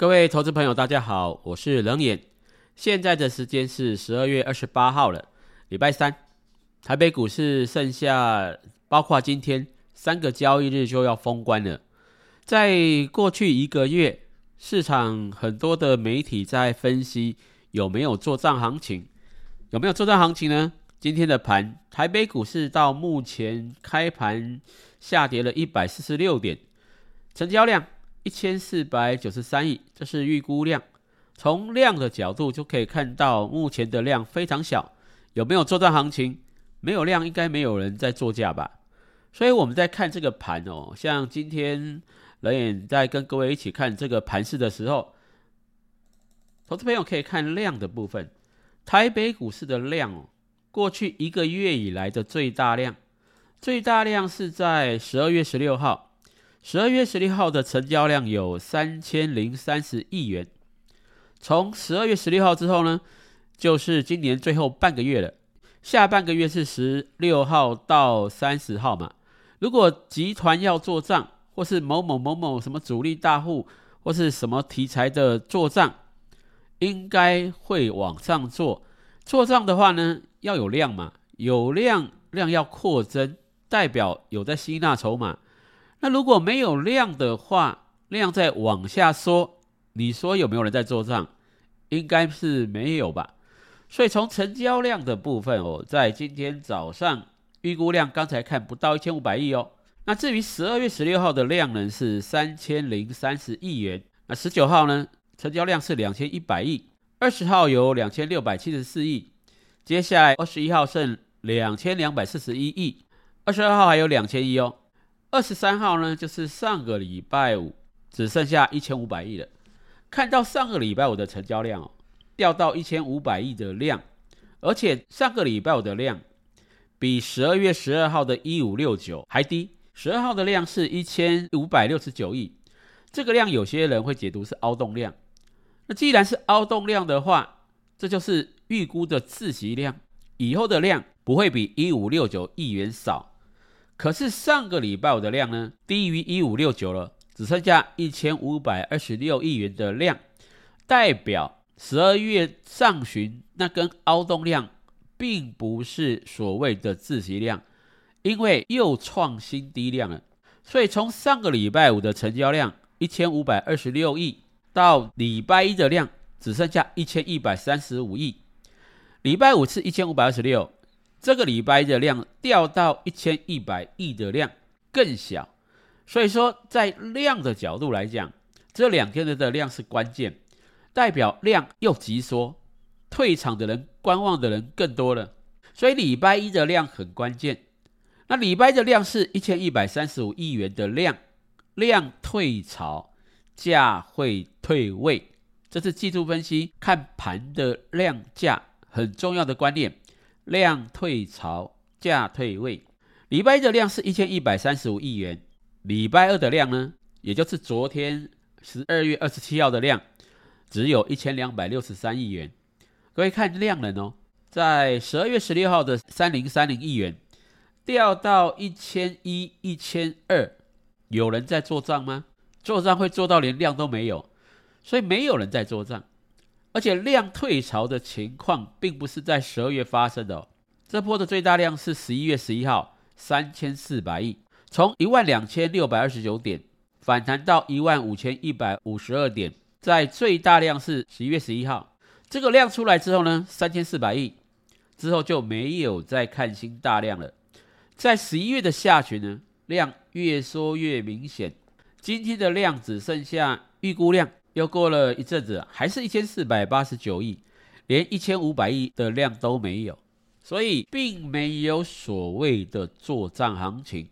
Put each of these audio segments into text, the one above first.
各位投资朋友，大家好，我是冷眼。现在的时间是十二月二十八号了，礼拜三，台北股市剩下包括今天三个交易日就要封关了。在过去一个月，市场很多的媒体在分析有没有做账行情，有没有做账行情呢？今天的盘，台北股市到目前开盘下跌了一百四十六点，成交量一千四百九十三亿，这是预估量。从量的角度就可以看到，目前的量非常小。有没有做账行情？没有量，应该没有人在做价吧。所以我们在看这个盘哦，像今天冷眼在跟各位一起看这个盘势的时候，投资朋友可以看量的部分，台北股市的量哦。过去一个月以来的最大量，最大量是在十二月十六号。十二月十六号的成交量有三千零三十亿元。从十二月十六号之后呢，就是今年最后半个月了。下半个月是十六号到三十号嘛。如果集团要做账，或是某某某某什么主力大户，或是什么题材的做账，应该会往上做。做账的话呢？要有量嘛，有量量要扩增，代表有在吸纳筹码。那如果没有量的话，量在往下缩，你说有没有人在做账？应该是没有吧。所以从成交量的部分哦，在今天早上预估量刚才看不到一千五百亿哦。那至于十二月十六号的量呢是三千零三十亿元，那十九号呢成交量是两千一百亿，二十号有两千六百七十四亿。接下来二十一号剩两千两百四十一亿，二十二号还有两千亿哦，二十三号呢就是上个礼拜五只剩下一千五百亿了。看到上个礼拜五的成交量哦，掉到一千五百亿的量，而且上个礼拜五的量比十二月十二号的一五六九还低，十二号的量是一千五百六十九亿，这个量有些人会解读是凹动量。那既然是凹动量的话，这就是预估的自息量，以后的量不会比一五六九亿元少。可是上个礼拜五的量呢，低于一五六九了，只剩下一千五百二十六亿元的量，代表十二月上旬那根凹洞量，并不是所谓的自息量，因为又创新低量了。所以从上个礼拜五的成交量一千五百二十六亿，到礼拜一的量。只剩下一千一百三十五亿，礼拜五是一千五百二十六，这个礼拜的量掉到一千一百亿的量更小，所以说在量的角度来讲，这两天的量是关键，代表量又急缩，退场的人、观望的人更多了，所以礼拜一的量很关键。那礼拜的量是一千一百三十五亿元的量，量退潮，价会退位。这是技术分析看盘的量价很重要的观念，量退潮，价退位。礼拜一的量是一千一百三十五亿元，礼拜二的量呢，也就是昨天十二月二十七号的量，只有一千两百六十三亿元。各位看量能哦，在十二月十六号的三零三零亿元，掉到一千一、一千二，有人在做账吗？做账会做到连量都没有。所以没有人在做账，而且量退潮的情况并不是在十二月发生的。哦。这波的最大量是十一月十一号三千四百亿，从一万两千六百二十九点反弹到一万五千一百五十二点，在最大量是十一月十一号。这个量出来之后呢，三千四百亿之后就没有再看新大量了。在十一月的下旬呢，量越缩越明显，今天的量只剩下预估量。又过了一阵子，还是一千四百八十九亿，连一千五百亿的量都没有，所以并没有所谓的做账行情。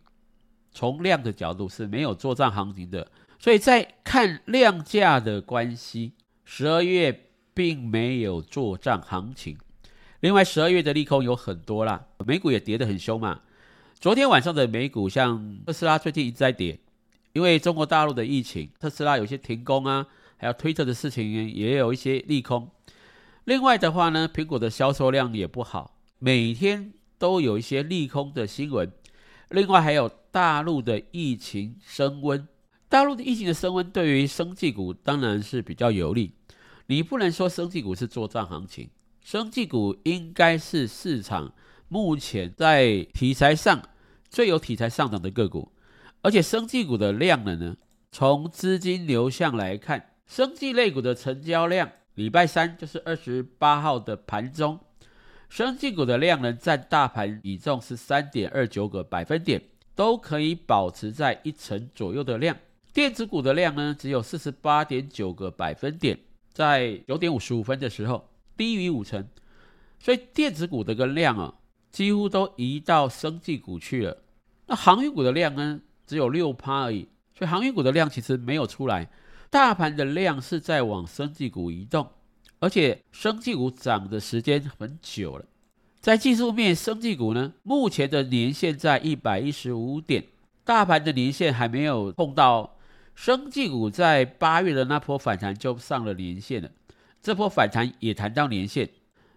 从量的角度是没有做账行情的，所以在看量价的关系，十二月并没有做账行情。另外，十二月的利空有很多啦，美股也跌得很凶嘛。昨天晚上的美股，像特斯拉最近一直在跌，因为中国大陆的疫情，特斯拉有些停工啊。还有推特的事情也有一些利空。另外的话呢，苹果的销售量也不好，每天都有一些利空的新闻。另外还有大陆的疫情升温，大陆的疫情的升温对于生技股当然是比较有利。你不能说生技股是做账行情，生技股应该是市场目前在题材上最有题材上涨的个股，而且生技股的量能呢，从资金流向来看，生技类股的成交量，礼拜三就是二十八号的盘中，生技股的量能占大盘比重是三点二九个百分点，都可以保持在一成左右的量。电子股的量呢，只有四十八点九个百分点。在九点五十五分的时候，低于五成，所以电子股的个量啊，几乎都移到生技股去了。那航运股的量呢，只有六趴而已，所以航运股的量其实没有出来。大盘的量是在往生技股移动，而且生技股涨的时间很久了。在技术面，生技股呢，目前的年线在一百一十五点，大盘的年线还没有碰到。生技股在八月的那波反弹就上了年线了，这波反弹也谈到年线。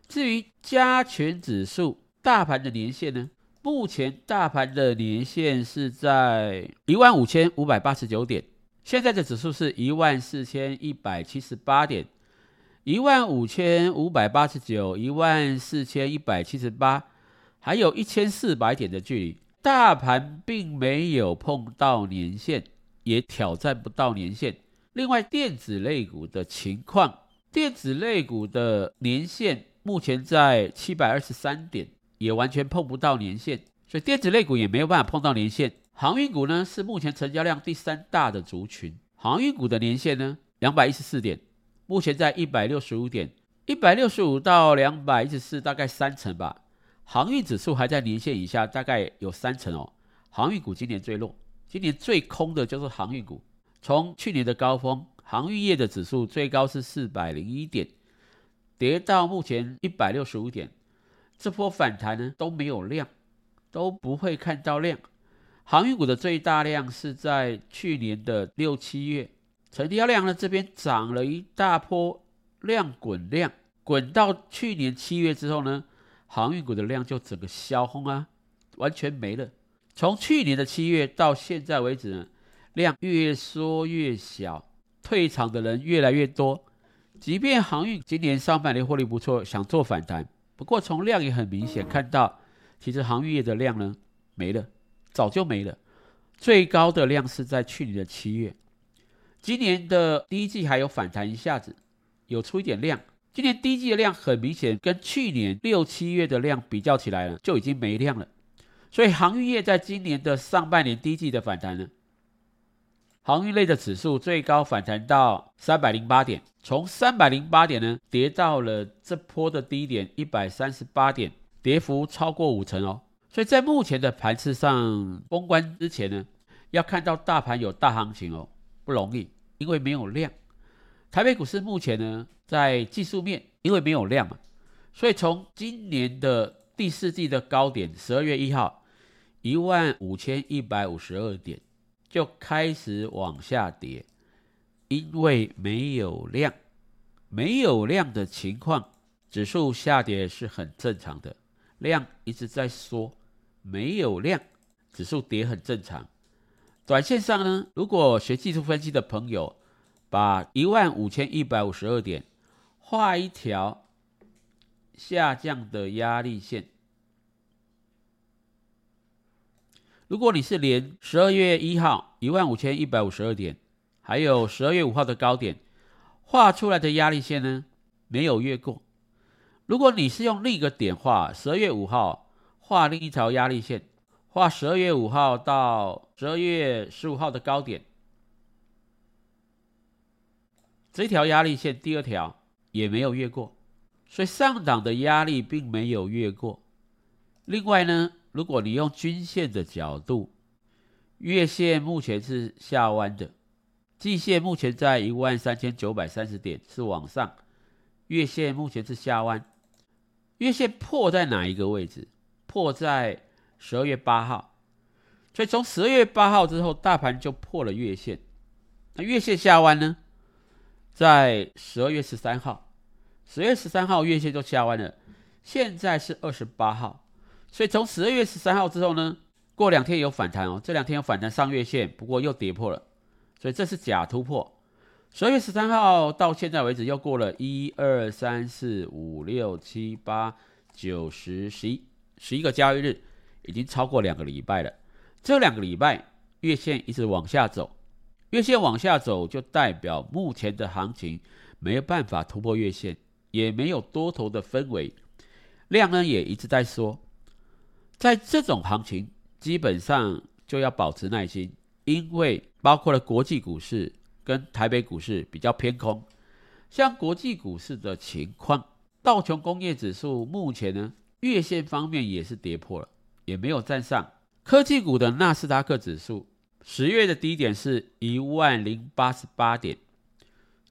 至于加权指数大盘的年线呢？目前大盘的年线是在一万五千五百八十九点，现在的指数是一万四千一百七十八点，一万五千五百八十九，一万四千一百七十八，还有一千四百点的距离，大盘并没有碰到年线。也挑战不到年线。另外，电子类股的情况，电子类股的年线目前在七百二十三点，也完全碰不到年线，所以电子类股也没有办法碰到年线。航运股呢，是目前成交量第三大的族群，航运股的年线呢，两百一十四点，目前在一百六十五点，一百六十五到两百一十四，大概三成吧。航运指数还在年线以下，大概有三成哦。航运股今年最弱。今年最空的就是航运股，从去年的高峰，航运业的指数最高是四百零一点，跌到目前一百六十五点，这波反弹呢都没有量，都不会看到量。航运股的最大量是在去年的六七月，成交量呢这边涨了一大波量滚量，滚到去年七月之后呢，航运股的量就整个消轰啊，完全没了。从去年的七月到现在为止呢，量越缩越小，退场的人越来越多。即便航运今年上半年获利不错，想做反弹，不过从量也很明显看到，其实航运业的量呢没了，早就没了。最高的量是在去年的七月，今年的第一季还有反弹一下子，有出一点量。今年第一季的量很明显跟去年六七月的量比较起来了，就已经没量了。所以航运业在今年的上半年第一季的反弹呢，航运类的指数最高反弹到三百零八点，从三百零八点呢跌到了这波的低点一百三十八点，跌幅超过五成哦。所以在目前的盘次上封关之前呢，要看到大盘有大行情哦不容易，因为没有量。台北股市目前呢在技术面，因为没有量嘛，所以从今年的第四季的高点十二月一号。一万五千一百五十二点就开始往下跌，因为没有量，没有量的情况，指数下跌是很正常的。量一直在缩，没有量，指数跌很正常。短线上呢，如果学技术分析的朋友，把一万五千一百五十二点画一条下降的压力线。如果你是连十二月一号一万五千一百五十二点，还有十二月五号的高点画出来的压力线呢，没有越过。如果你是用另一个点画，十二月五号画另一条压力线，画十二月五号到十二月十五号的高点，这条压力线第二条也没有越过，所以上涨的压力并没有越过。另外呢？如果你用均线的角度，月线目前是下弯的，季线目前在一万三千九百三十点是往上，月线目前是下弯，月线破在哪一个位置？破在十二月八号，所以从十二月八号之后，大盘就破了月线。那月线下弯呢？在十二月十三号，十月十三号月线就下弯了，现在是二十八号。所以从十二月十三号之后呢，过两天有反弹哦，这两天有反弹上月线，不过又跌破了，所以这是假突破。十二月十三号到现在为止，又过了一二三四五六七八九十十一十一个交易日，已经超过两个礼拜了。这两个礼拜月线一直往下走，月线往下走就代表目前的行情没有办法突破月线，也没有多头的氛围，量呢也一直在缩。在这种行情，基本上就要保持耐心，因为包括了国际股市。跟台北股市比较偏空，像国际股市的情况，道琼工业指数目前呢月线方面也是跌破了，也没有站上。科技股的纳斯达克指数十月的低点是一万零八十八点，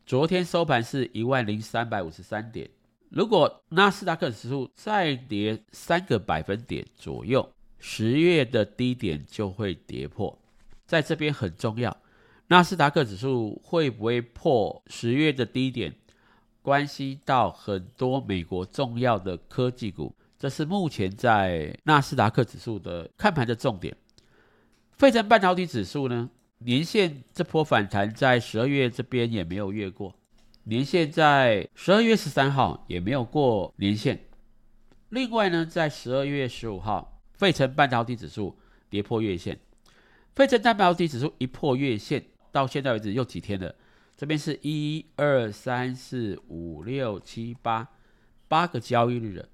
昨天收盘是一万零三百五十三点。如果纳斯达克指数再跌三个百分点左右，十月的低点就会跌破，在这边很重要。纳斯达克指数会不会破十月的低点，关系到很多美国重要的科技股，这是目前在纳斯达克指数的看盘的重点。费城半导体指数呢，年线这波反弹在十二月这边也没有越过，年线在十二月十三号也没有过年线。另外呢，在十二月十五号，费城半导体指数跌破月线，费城半导体指数一破月线。到现在为止又几天了？这边是一二三四五六七八八个交易日了。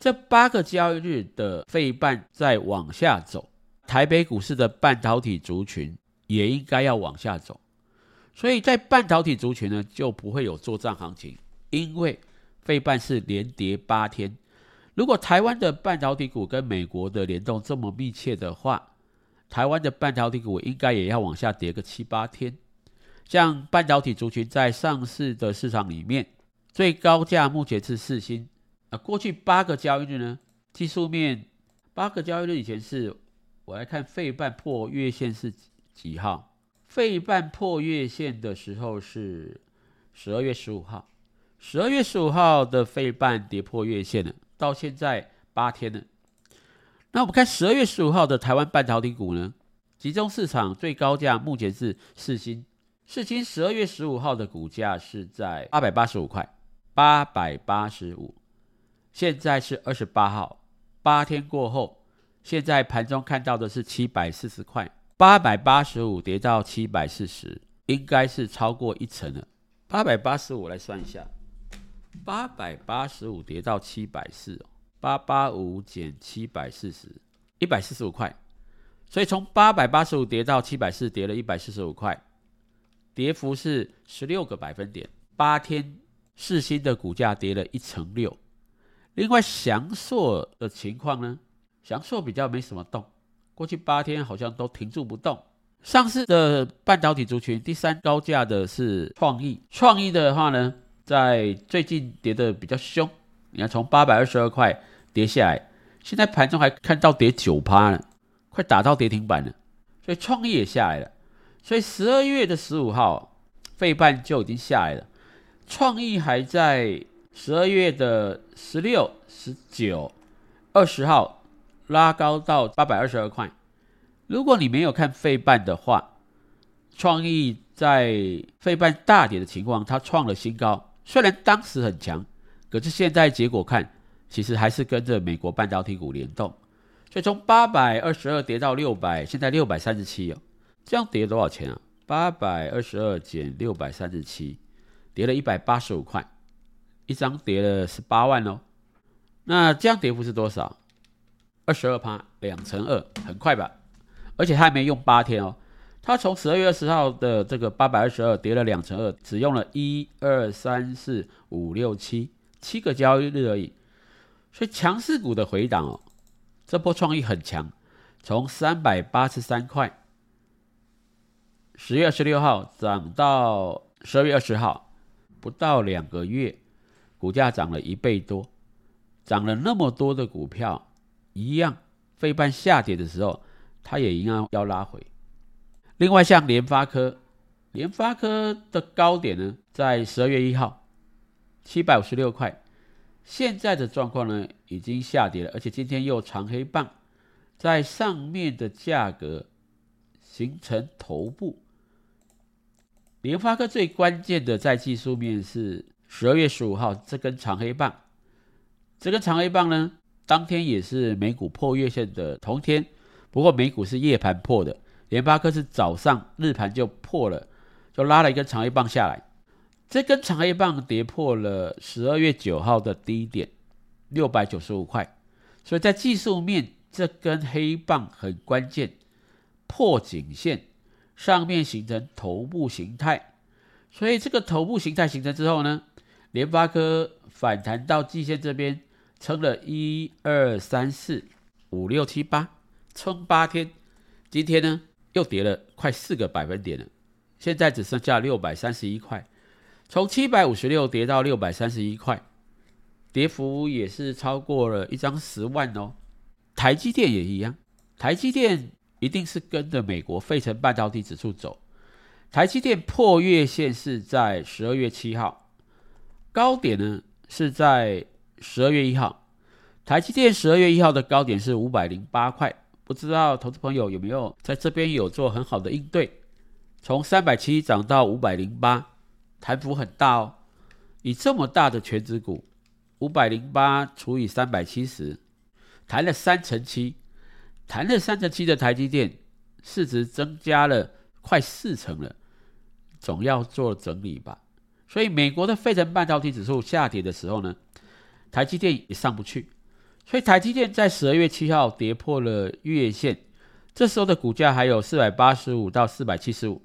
这八个交易日的费半在往下走，台北股市的半导体族群也应该要往下走。所以在半导体族群呢，就不会有做账行情，因为费半是连跌八天。如果台湾的半导体股跟美国的联动这么密切的话，台湾的半导体股应该也要往下跌个七八天。像半导体族群在上市的市场里面，最高价目前是四星。啊，过去八个交易日呢，技术面八个交易日以前是，我来看费半破月线是几号？费半破月线的时候是十二月十五号。十二月十五号的费半跌破月线了，到现在八天了。那我们看十二月十五号的台湾半导体股呢？集中市场最高价目前是四星，四星十二月十五号的股价是在八百八十五块，八百八十五。现在是二十八号，八天过后，现在盘中看到的是七百四十块，八百八十五跌到七百四十，应该是超过一成了。八百八十五来算一下，八百八十五跌到七百四。八八五减七百四十，一百四十五块，所以从八百八十五跌到七百四，跌了一百四十五块，跌幅是十六个百分点。八天四星的股价跌了一成六。另外翔硕的情况呢？翔硕比较没什么动，过去八天好像都停住不动。上市的半导体族群第三高价的是创意，创意的话呢，在最近跌的比较凶。你看从八百二十二块。跌下来，现在盘中还看到跌九趴了，快打到跌停板了，所以创意也下来了。所以十二月的十五号，费半就已经下来了。创意还在十二月的十六、十九、二十号拉高到八百二十二块。如果你没有看费半的话，创意在费半大跌的情况，它创了新高。虽然当时很强，可是现在结果看。其实还是跟着美国半导体股联动，所以从八百二十二跌到六百，现在六百三十七哦，这样跌多少钱啊？八百二十二减六百三十七，跌了一百八十五块，一张跌了十八万哦。那这样跌幅是多少？二十二趴，两成二，很快吧？而且他还没用八天哦，他从十二月二十号的这个八百二十二跌了两成二，只用了一二三四五六七七个交易日而已。所以强势股的回档哦，这波创意很强，从三百八十三块，十月二十六号涨到十二月二十号，不到两个月，股价涨了一倍多，涨了那么多的股票，一样，非半下跌的时候，它也一样要拉回。另外像联发科，联发科的高点呢，在十二月一号，七百五十六块。现在的状况呢，已经下跌了，而且今天又长黑棒，在上面的价格形成头部，联发科最关键的在技术面是十二月十五号这根长黑棒，这根长黑棒呢，当天也是美股破月线的同天，不过美股是夜盘破的，联发科是早上日盘就破了，就拉了一根长黑棒下来。这根长黑棒跌破了十二月九号的低点六百九十五块，所以在技术面这根黑棒很关键，破颈线上面形成头部形态，所以这个头部形态形成之后呢，联发科反弹到季线这边撑了一二三四五六七八，撑八天，今天呢又跌了快四个百分点了，现在只剩下六百三十一块。从七百五十六跌到六百三十一块，跌幅也是超过了一张十万哦。台积电也一样，台积电一定是跟着美国费城半导体指数走。台积电破月线是在十二月七号，高点呢是在十二月一号。台积电十二月一号的高点是五百零八块，不知道投资朋友有没有在这边有做很好的应对？从三百七涨到五百零八。弹幅很大哦，以这么大的全值股，五百零八除以三百七十，弹了三成七，弹了三成七的台积电市值增加了快四成了，总要做整理吧。所以美国的费城半导体指数下跌的时候呢，台积电也上不去，所以台积电在十二月七号跌破了月线，这时候的股价还有四百八十五到四百七十五。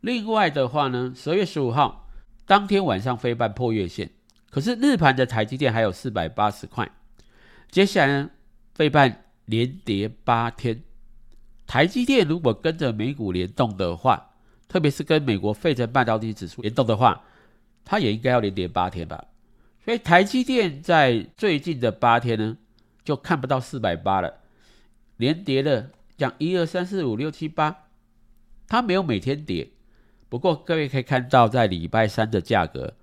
另外的话呢，十二月十五号当天晚上飞半破月线，可是日盘的台积电还有四百八十块。接下来呢，飞半连跌八天，台积电如果跟着美股联动的话，特别是跟美国费城半导体指数联动的话，它也应该要连跌八天吧。所以台积电在最近的八天呢，就看不到四百八了，连跌了讲一二三四五六七八，它没有每天跌。不过各位可以看到，在礼拜三的价格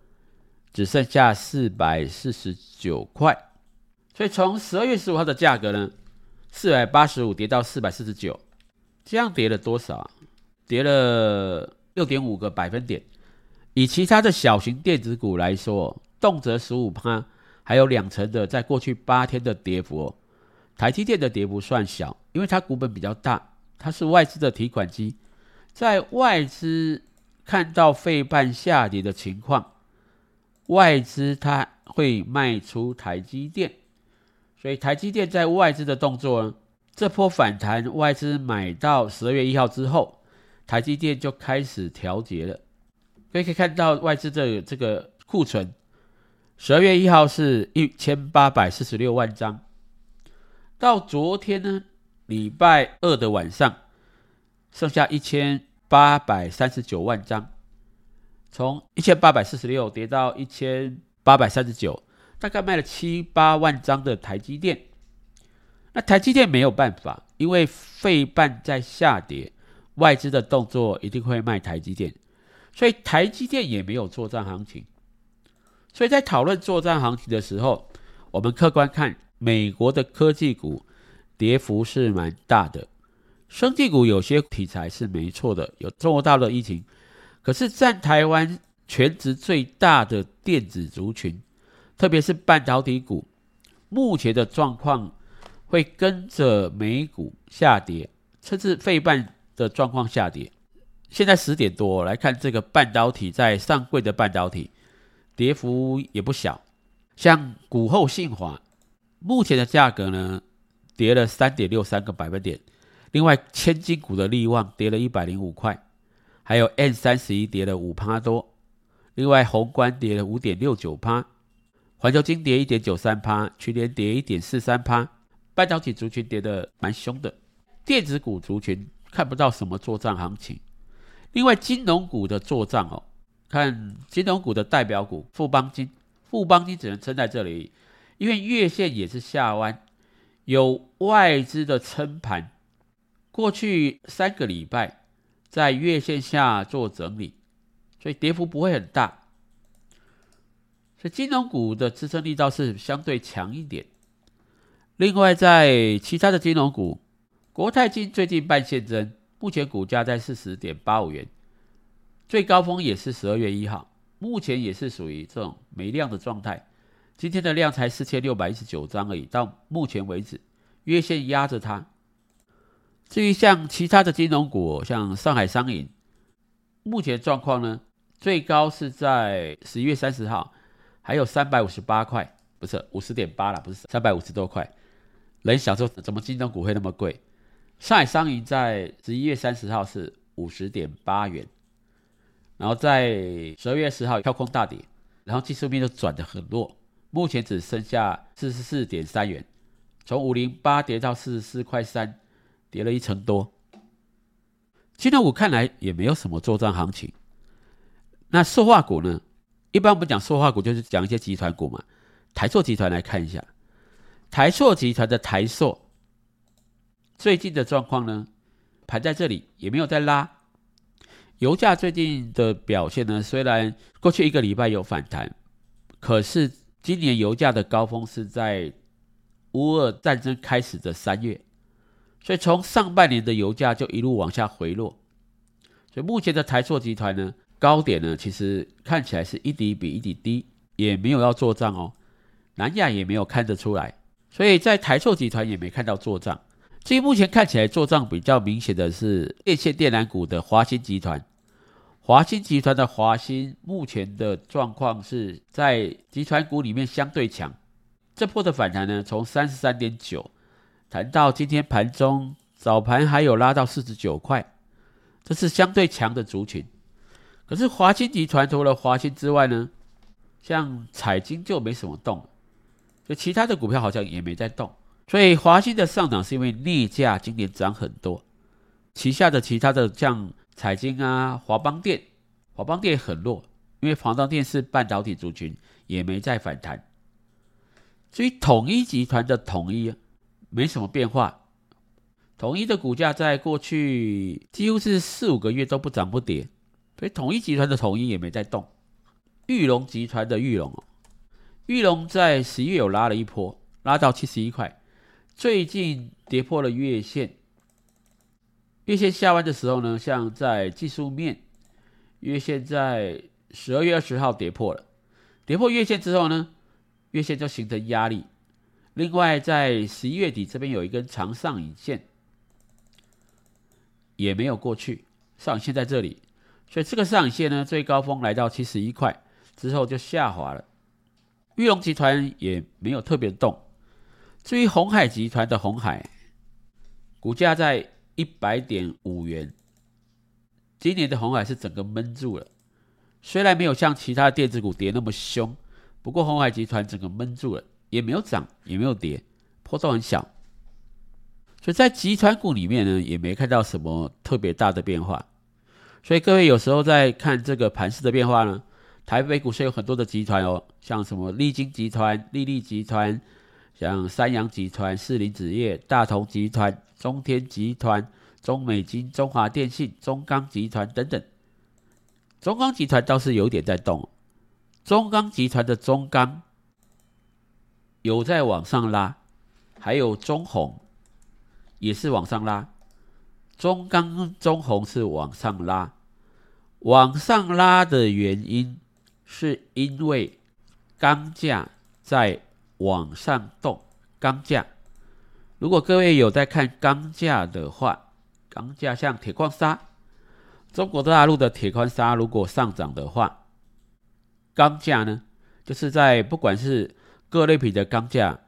只剩下四百四十九块，所以从十二月十五号的价格呢，四百八十五跌到四百四十九，这样跌了多少啊？跌了六点五个百分点。以其他的小型电子股来说，动辄十五趴，还有两成的，在过去八天的跌幅，台积电的跌幅算小，因为它股本比较大，它是外资的提款机，在外资。看到费半下跌的情况，外资它会卖出台积电，所以台积电在外资的动作呢，这波反弹外资买到十二月一号之后，台积电就开始调节了。可以可以看到外资的这个库存，十二月一号是一千八百四十六万张，到昨天呢，礼拜二的晚上剩下一千。八百三十九万张，从一千八百四十六跌到一千八百三十九，大概卖了七八万张的台积电。那台积电没有办法，因为费半在下跌，外资的动作一定会卖台积电，所以台积电也没有作战行情。所以在讨论作战行情的时候，我们客观看美国的科技股跌幅是蛮大的。生技股有些题材是没错的，有中国大陆疫情，可是占台湾全值最大的电子族群，特别是半导体股，目前的状况会跟着美股下跌，甚至费半的状况下跌。现在十点多来看，这个半导体在上柜的半导体跌幅也不小，像股后信华，目前的价格呢跌了三点六三个百分点。另外，千金股的利旺跌了一百零五块，还有 N 三十一跌了五趴多。另外，宏观跌了五点六九趴，环球金跌一点九三趴，群联跌一点四三趴。半导体族群跌得蛮凶的，电子股族群看不到什么做账行情。另外，金融股的做账哦，看金融股的代表股富邦金，富邦金只能撑在这里，因为月线也是下弯，有外资的撑盘。过去三个礼拜在月线下做整理，所以跌幅不会很大。所以金融股的支撑力道是相对强一点。另外，在其他的金融股，国泰金最近半现增，目前股价在四十点八五元，最高峰也是十二月一号，目前也是属于这种没量的状态。今天的量才四千六百一十九张而已，到目前为止，月线压着它。至于像其他的金融股，像上海商银，目前状况呢，最高是在十一月三十号，还有三百五十八块，不是五十点八了，不是三百五十多块。人想说，怎么金融股会那么贵？上海商银在十一月三十号是五十点八元，然后在十二月十号跳空大跌，然后技术面就转得很弱，目前只剩下四十四点三元，从五零八跌到四十四块三，跌了一成多。金融股看来也没有什么做账行情。那塑化股呢？一般我们讲塑化股就是讲一些集团股嘛。台塑集团来看一下，台塑集团的台塑。最近的状况呢，盘在这里也没有在拉。油价最近的表现呢，虽然过去一个礼拜有反弹，可是今年油价的高峰是在乌俄战争开始的三月，所以从上半年的油价就一路往下回落。所以目前的台塑集团呢，高点呢，其实看起来是一底比一底低，也没有要做账哦。南亚也没有看得出来，所以在台塑集团也没看到做账。至于目前看起来做账比较明显的是电线电缆股的华兴集团，华兴集团的华兴目前的状况是在集团股里面相对强。这波的反弹呢，从三十三点九谈到今天盘中早盘还有拉到四十九块，这是相对强的族群。可是华兴集团除了华兴之外呢，像彩金就没什么动，就其他的股票好像也没在动。所以华兴的上涨是因为镍价今年涨很多，旗下的其他的像彩晶啊、华邦电，华邦电很弱，因为华邦电是半导体族群，也没再反弹。至于统一集团的统一没什么变化，统一的股价在过去几乎是四五个月都不涨不跌，所以统一集团的统一也没在动。玉龙集团的玉龙，玉龙在十一月有拉了一波，拉到七十一块。最近跌破了月线，月线下弯的时候呢，像在技术面，月线在十二月二十号跌破了，跌破月线之后呢，月线就形成压力。另外，在十一月底这边有一根长上影线，也没有过去，上影线在这里，所以这个上影线呢，最高峰来到七十一块之后就下滑了。玉龙集团也没有特别动。至于红海集团的红海，股价在一百点五元。今年的红海是整个闷住了，虽然没有像其他电子股跌那么凶，不过红海集团整个闷住了，也没有涨，也没有跌，波动很小。所以在集团股里面呢，也没看到什么特别大的变化。所以各位有时候在看这个盘势的变化呢，台北股市有很多的集团哦，像什么利金集团、利利集团。像三洋集团、四林纸业、大同集团、中天集团、中美金、中华电信、中钢集团等等，中钢集团倒是有点在动。中钢集团的中钢有在往上拉，还有中红也是往上拉。中钢、中红是往上拉，往上拉的原因是因为钢价在。往上动钢价，如果各位有在看钢价的话，钢价像铁矿砂，中国大陆的铁矿砂如果上涨的话，钢价呢，就是在不管是各类品的钢价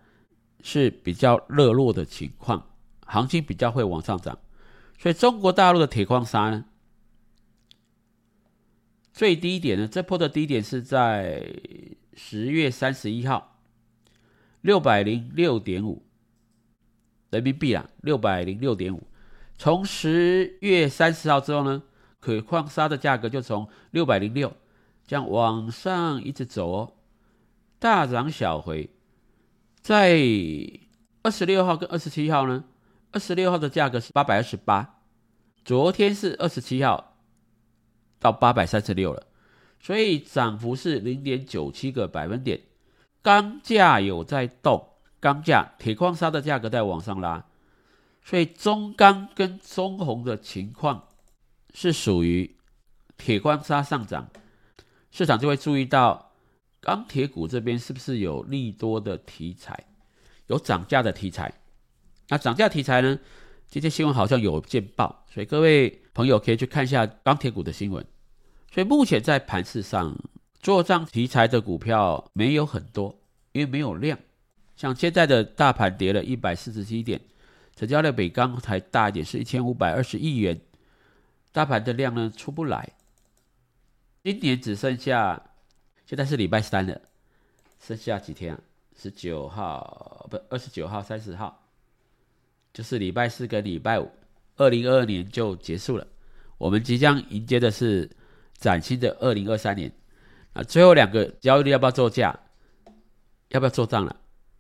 是比较热络的情况，行情比较会往上涨。所以中国大陆的铁矿砂呢，最低点呢，这波的低点是在十月三十一号。六百零六点五人民币啦，六百零六点五。从十月三十号之后呢，可矿砂的价格就从六百零六这样往上一直走哦，大涨小回。在二十六号跟二十七号呢，二十六号的价格是八百二十八，昨天是二十七号到八百三十六了，所以涨幅是零点九七个百分点。钢价有在动，钢价铁矿砂的价格在往上拉，所以中钢跟中红的情况是属于铁矿砂上涨，市场就会注意到钢铁股这边是不是有利多的题材，有涨价的题材。那涨价题材呢？今天新闻好像有见报，所以各位朋友可以去看一下钢铁股的新闻。所以目前在盘市上做账题材的股票没有很多，因为没有量。像现在的大盘跌了一百四十七点，成交量比刚才大一点，是一千五百二十亿元。大盘的量呢出不来。今年只剩下，现在是礼拜三了，剩下几天？十九号不，二十九号、三十号。就是礼拜四跟礼拜五，二零二二年就结束了。我们即将迎接的是崭新的二零二三年。啊，最后两个交易日要不要做价？要不要做账了？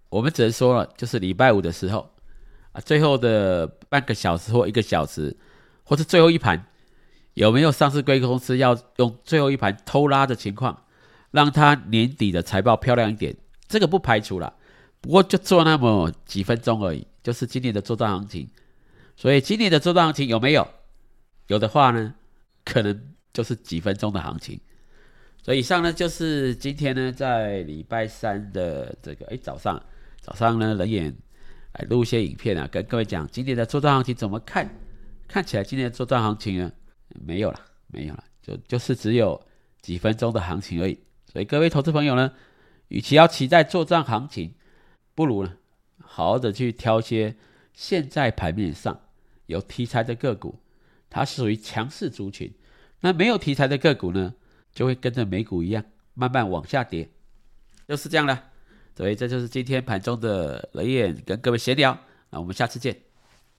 我们只能说了，就是礼拜五的时候，啊，最后的半个小时或一个小时，或是最后一盘，有没有上市贵公司要用最后一盘偷拉的情况，让它年底的财报漂亮一点？这个不排除了，不过就做那么几分钟而已。就是今年的做账行情，所以今年的做账行情有没有？有的话呢，可能就是几分钟的行情。所以以上呢，就是今天呢，在礼拜三的这个哎早上，早上呢，人眼来录一些影片啊，跟各位讲今年的做账行情怎么看？看起来今年的做账行情呢，没有了，没有了，就就是只有几分钟的行情而已。所以各位投资朋友呢，与其要期待做账行情，不如呢。好好的去挑一些现在盘面上有题材的个股，它属于强势族群。那没有题材的个股呢，就会跟着美股一样慢慢往下跌，就是这样了。所以这就是今天盘中的雷眼跟各位闲聊。那我们下次见。